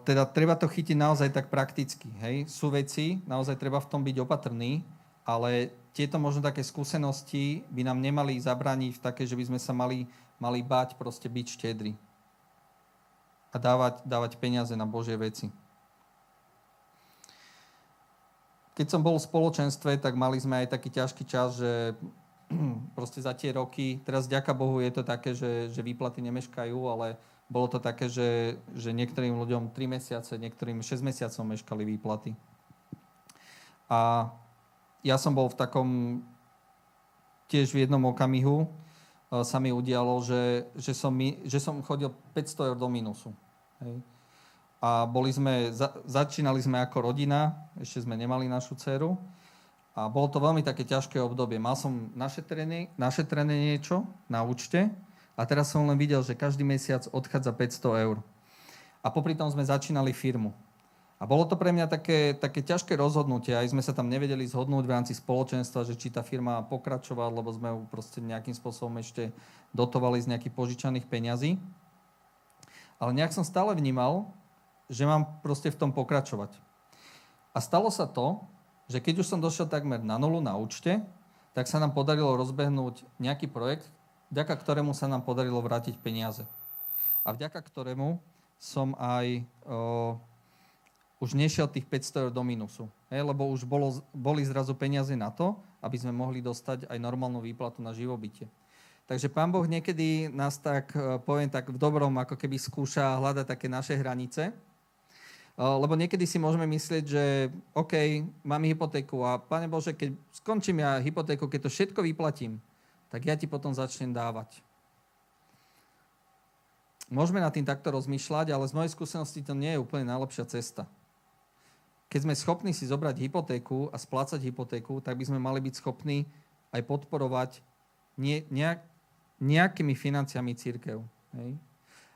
Teda treba to chytiť naozaj tak prakticky. Hej? Sú veci, naozaj treba v tom byť opatrný, ale tieto možno také skúsenosti by nám nemali zabrániť v také, že by sme sa mali mali bať proste byť štedri a dávať, dávať peniaze na Božie veci. Keď som bol v spoločenstve, tak mali sme aj taký ťažký čas, že proste za tie roky, teraz ďaká Bohu je to také, že, že výplaty nemeškajú, ale bolo to také, že, že niektorým ľuďom 3 mesiace, niektorým 6 mesiacov meškali výplaty. A ja som bol v takom tiež v jednom okamihu, Eh, sa mi udialo, že, že, som, mi, že som chodil 500 eur do minusu. A boli sme, za, začínali sme ako rodina, ešte sme nemali našu dceru. A bolo to veľmi také ťažké obdobie. Mal som našetrené, našetrené niečo na účte a teraz som len videl, že každý mesiac odchádza 500 eur. A popri tom sme začínali firmu. A bolo to pre mňa také, také ťažké rozhodnutie. Aj sme sa tam nevedeli zhodnúť v rámci spoločenstva, že či tá firma pokračovať, lebo sme ju proste nejakým spôsobom ešte dotovali z nejakých požičaných peňazí. Ale nejak som stále vnímal, že mám proste v tom pokračovať. A stalo sa to, že keď už som došiel takmer na nulu na účte, tak sa nám podarilo rozbehnúť nejaký projekt, vďaka ktorému sa nám podarilo vrátiť peniaze. A vďaka ktorému som aj o, už nešiel tých 500 eur do minusu. Hej, lebo už bolo, boli zrazu peniaze na to, aby sme mohli dostať aj normálnu výplatu na živobytie. Takže pán Boh niekedy nás tak, poviem tak v dobrom, ako keby skúša hľadať také naše hranice. E, lebo niekedy si môžeme myslieť, že OK, mám hypotéku a Pane Bože, keď skončím ja hypotéku, keď to všetko vyplatím, tak ja ti potom začnem dávať. Môžeme nad tým takto rozmýšľať, ale z mojej skúsenosti to nie je úplne najlepšia cesta keď sme schopní si zobrať hypotéku a splácať hypotéku, tak by sme mali byť schopní aj podporovať nejakými financiami církev. Hej?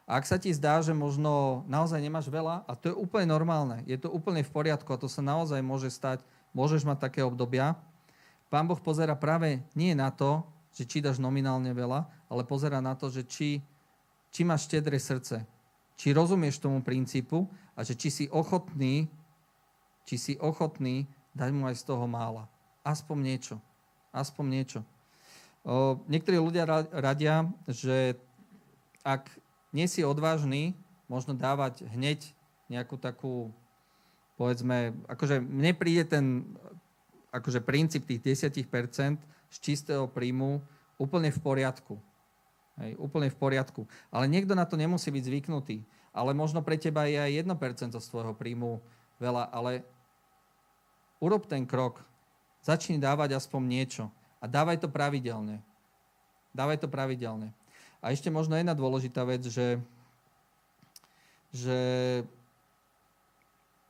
A ak sa ti zdá, že možno naozaj nemáš veľa, a to je úplne normálne, je to úplne v poriadku a to sa naozaj môže stať, môžeš mať také obdobia, Pán Boh pozera práve nie na to, že či dáš nominálne veľa, ale pozera na to, že či, či máš štedré srdce, či rozumieš tomu princípu a že či si ochotný či si ochotný dať mu aj z toho mála. Aspoň niečo. Aspoň niečo. O, niektorí ľudia radia, že ak nie si odvážny, možno dávať hneď nejakú takú, povedzme, akože mne príde ten akože princíp tých 10% z čistého príjmu úplne v poriadku. Hej, úplne v poriadku. Ale niekto na to nemusí byť zvyknutý. Ale možno pre teba je aj 1% z tvojho príjmu veľa, ale urob ten krok, začni dávať aspoň niečo a dávaj to pravidelne. Dávaj to pravidelne. A ešte možno jedna dôležitá vec, že, že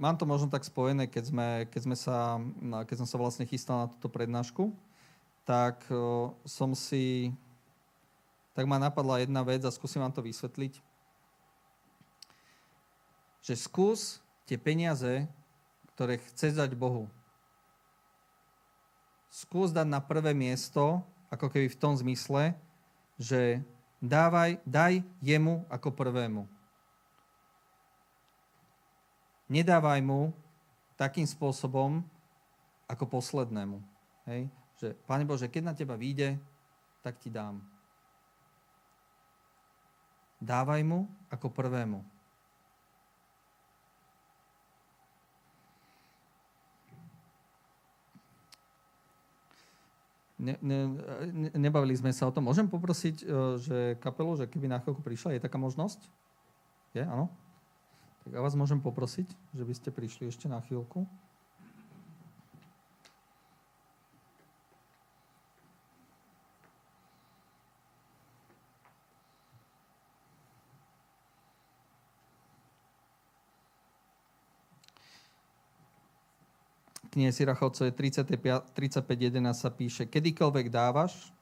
mám to možno tak spojené, keď, sme, keď, sme sa, keď som sa vlastne chystal na túto prednášku, tak som si tak ma napadla jedna vec a skúsim vám to vysvetliť. Že skús tie peniaze, ktoré chceš dať Bohu, skús dať na prvé miesto, ako keby v tom zmysle, že dávaj, daj jemu ako prvému. Nedávaj mu takým spôsobom ako poslednému. Hej? Že, Pane Bože, keď na teba vyjde, tak ti dám. Dávaj mu ako prvému. Ne, ne, ne, nebavili sme sa o tom. Môžem poprosiť, e, že kapelu, že keby na chvíľku prišla, je taká možnosť? Je, áno? Tak ja vás môžem poprosiť, že by ste prišli ešte na chvíľku. Knihe Sirachovcovej 35.11 sa píše, kedykoľvek dávaš,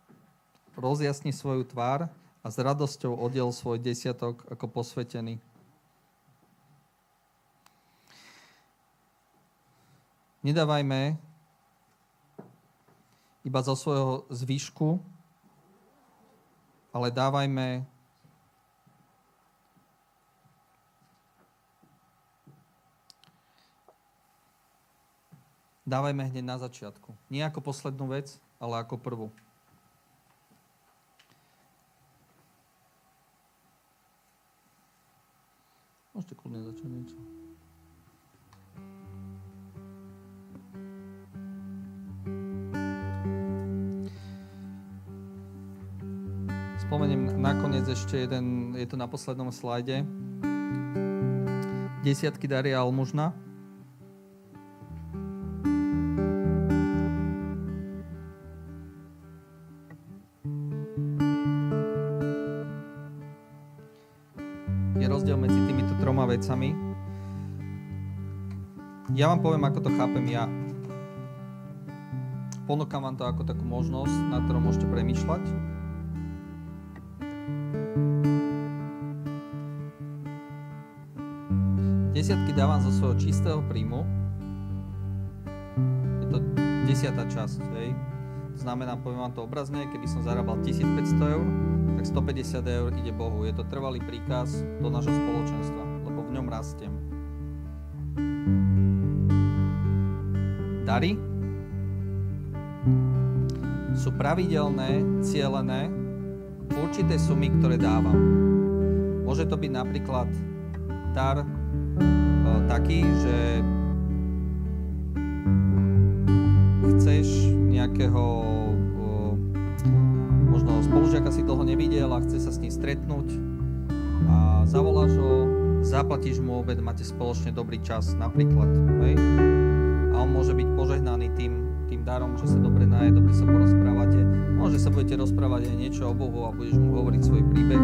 rozjasni svoju tvár a s radosťou oddiel svoj desiatok ako posvetený. Nedávajme iba zo svojho zvyšku, ale dávajme dávajme hneď na začiatku. Nie ako poslednú vec, ale ako prvú. Môžete kľudne začať niečo. Spomeniem nakoniec ešte jeden, je to na poslednom slajde. Desiatky daria almužna. Vecami. Ja vám poviem, ako to chápem ja. Ponúkam vám to ako takú možnosť, na ktorú môžete premýšľať. Desiatky dávam zo svojho čistého príjmu. Je to desiatá časť, hej. To znamená, poviem vám to obrazne, keby som zarábal 1500 eur, tak 150 eur ide Bohu. Je to trvalý príkaz do nášho spoločenstva ňom rastiem. Dary sú pravidelné, cielené určité sumy, ktoré dávam. Môže to byť napríklad dar e, taký, že chceš nejakého e, možno spolužiaka si dlho nevidel a chce sa s ním stretnúť a zavoláš ho, zaplatíš mu obed, máte spoločne dobrý čas, napríklad. Hej? A on môže byť požehnaný tým, tým darom, že sa dobre naje, dobre sa porozprávate. Môže sa budete rozprávať aj niečo o Bohu a budeš mu hovoriť svoj príbeh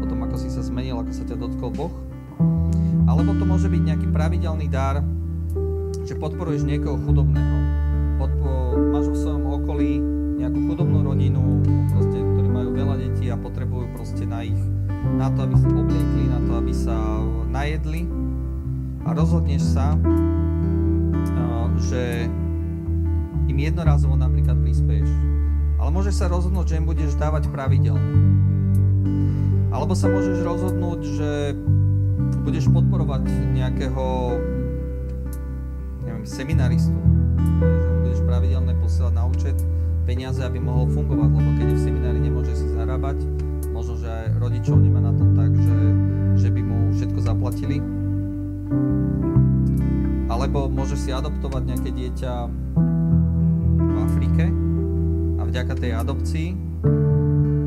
o tom, ako si sa zmenil, ako sa ťa dotkol Boh. Alebo to môže byť nejaký pravidelný dar, že podporuješ niekoho chudobného. Podpo- máš vo svojom okolí nejakú chudobnú rodinu, proste, ktorí majú veľa detí a potrebujú proste na ich na to, aby sa obliekli, najedli a rozhodneš sa, že im jednorazovo napríklad prispieš. Ale môžeš sa rozhodnúť, že im budeš dávať pravidelne. Alebo sa môžeš rozhodnúť, že budeš podporovať nejakého neviem, seminaristu. Že budeš pravidelne posielať na účet peniaze, aby mohol fungovať, lebo keď je v seminári nemôže si zarábať, možno, že aj rodičov nemá na tom tak, že, mu zaplatili. Alebo môže si adoptovať nejaké dieťa v Afrike a vďaka tej adopcii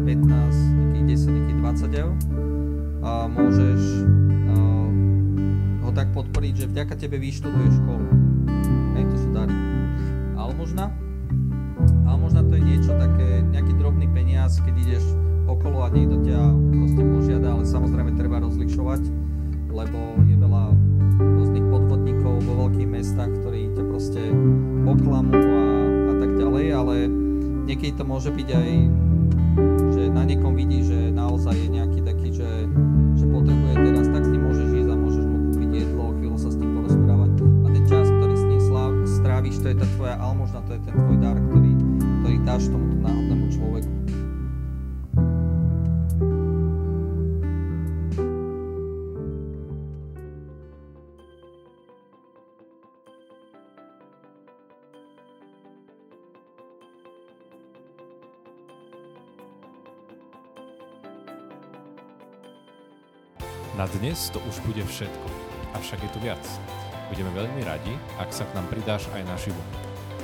15, nejakých 10, nejakých 20 eur a môžeš uh, ho tak podporiť, že vďaka tebe vyštuduje školu. Hej, to sú dary. Ale možno, ale možno to je niečo také, nejaký drobný peniaz, keď ideš okolo a niekto ťa proste požiada, ale samozrejme treba rozlišovať, lebo je veľa rôznych podvodníkov vo veľkých mestách, ktorí ťa proste oklamú a, a tak ďalej, ale niekedy to môže byť aj, že na niekom vidí, že naozaj je nejaký taký, že, že potrebuje teraz, tak s ním môžeš ísť a môžeš mu kúpiť jedlo, chvíľu sa s tým porozprávať a ten čas, ktorý s ním stráviš, to je tá tvoja almožna, to je ten tvoj dar, ktorý, ktorý dáš tomu náhodnému človeku. Na dnes to už bude všetko, avšak je tu viac. Budeme veľmi radi, ak sa k nám pridáš aj naživo.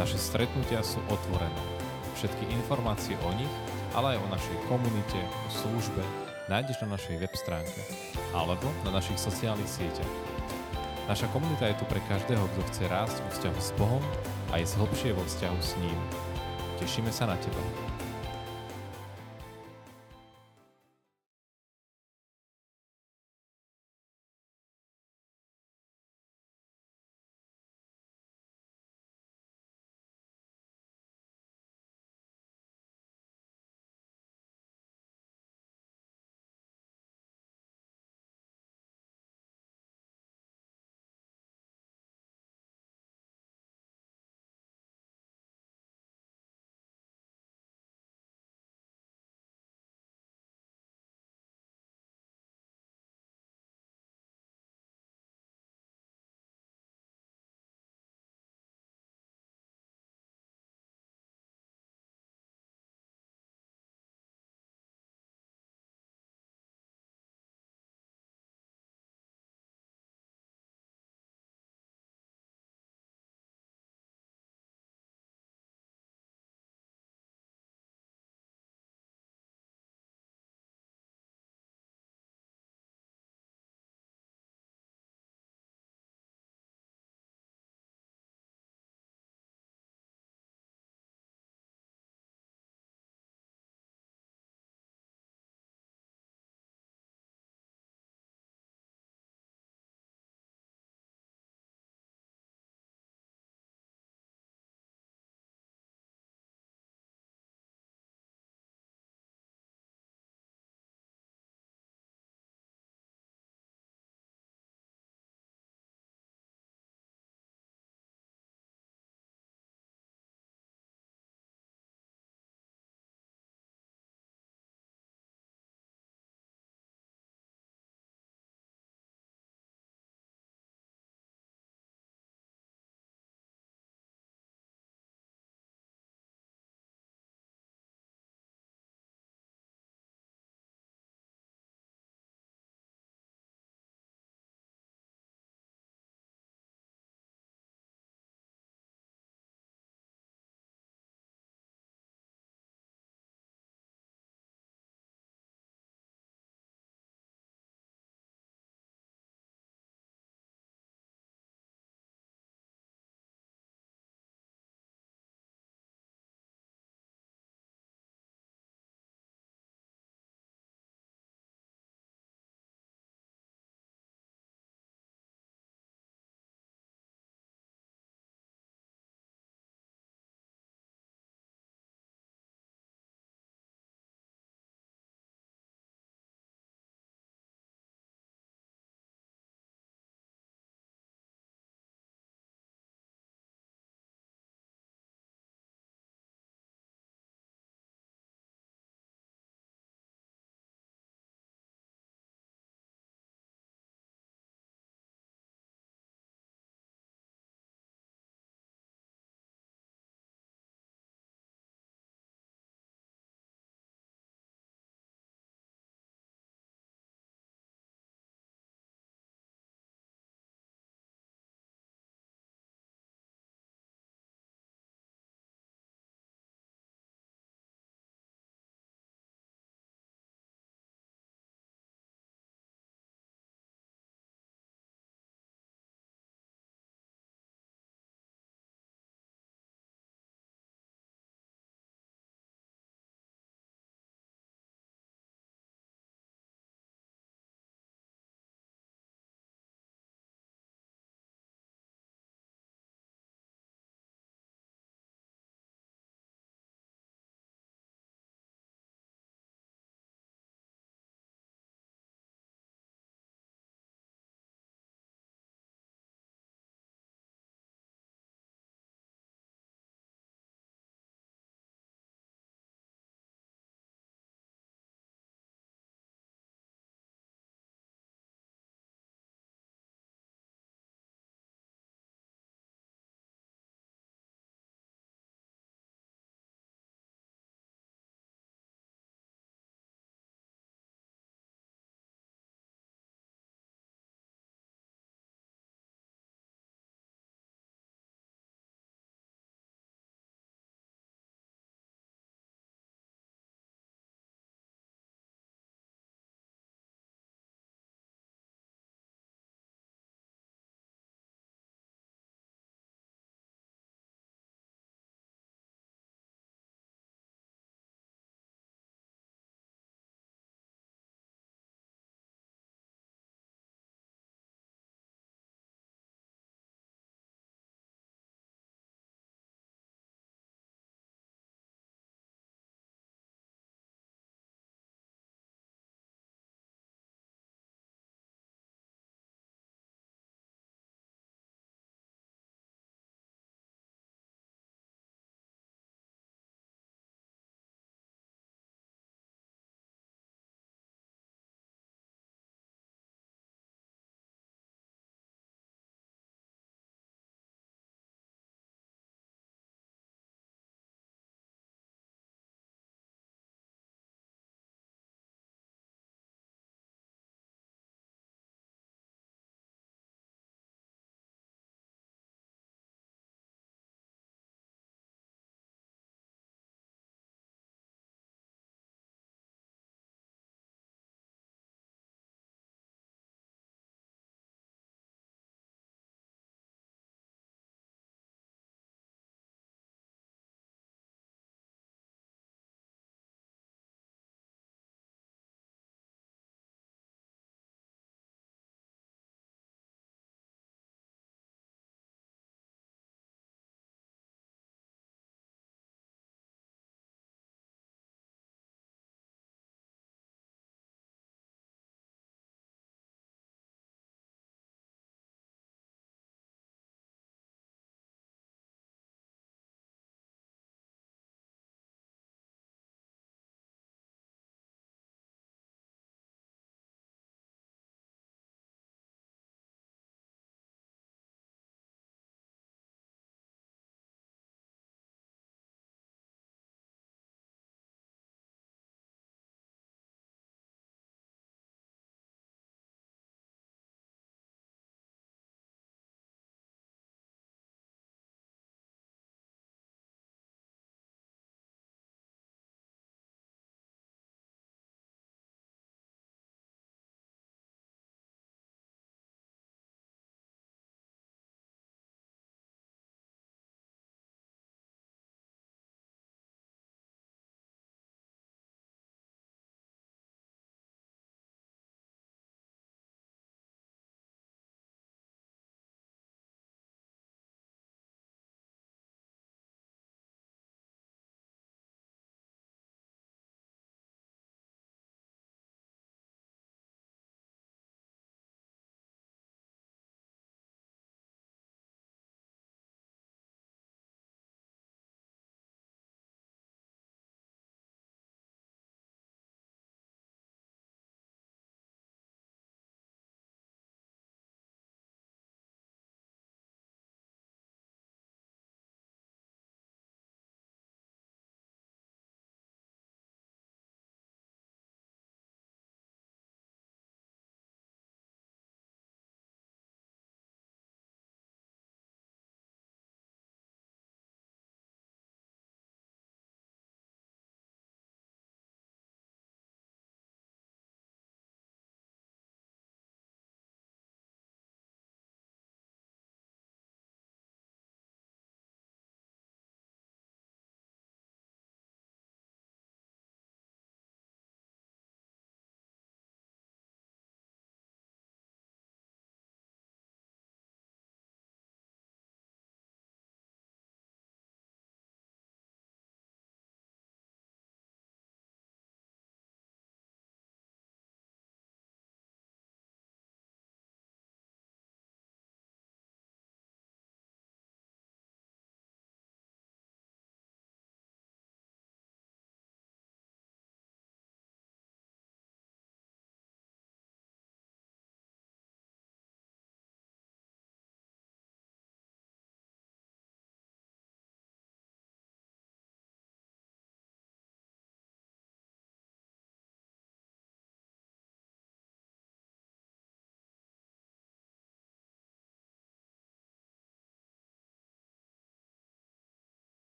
Naše stretnutia sú otvorené. Všetky informácie o nich, ale aj o našej komunite, o službe nájdeš na našej web stránke alebo na našich sociálnych sieťach. Naša komunita je tu pre každého, kto chce rásť vo vzťahu s Bohom a je zhlbšie vo vzťahu s ním. Tešíme sa na teba.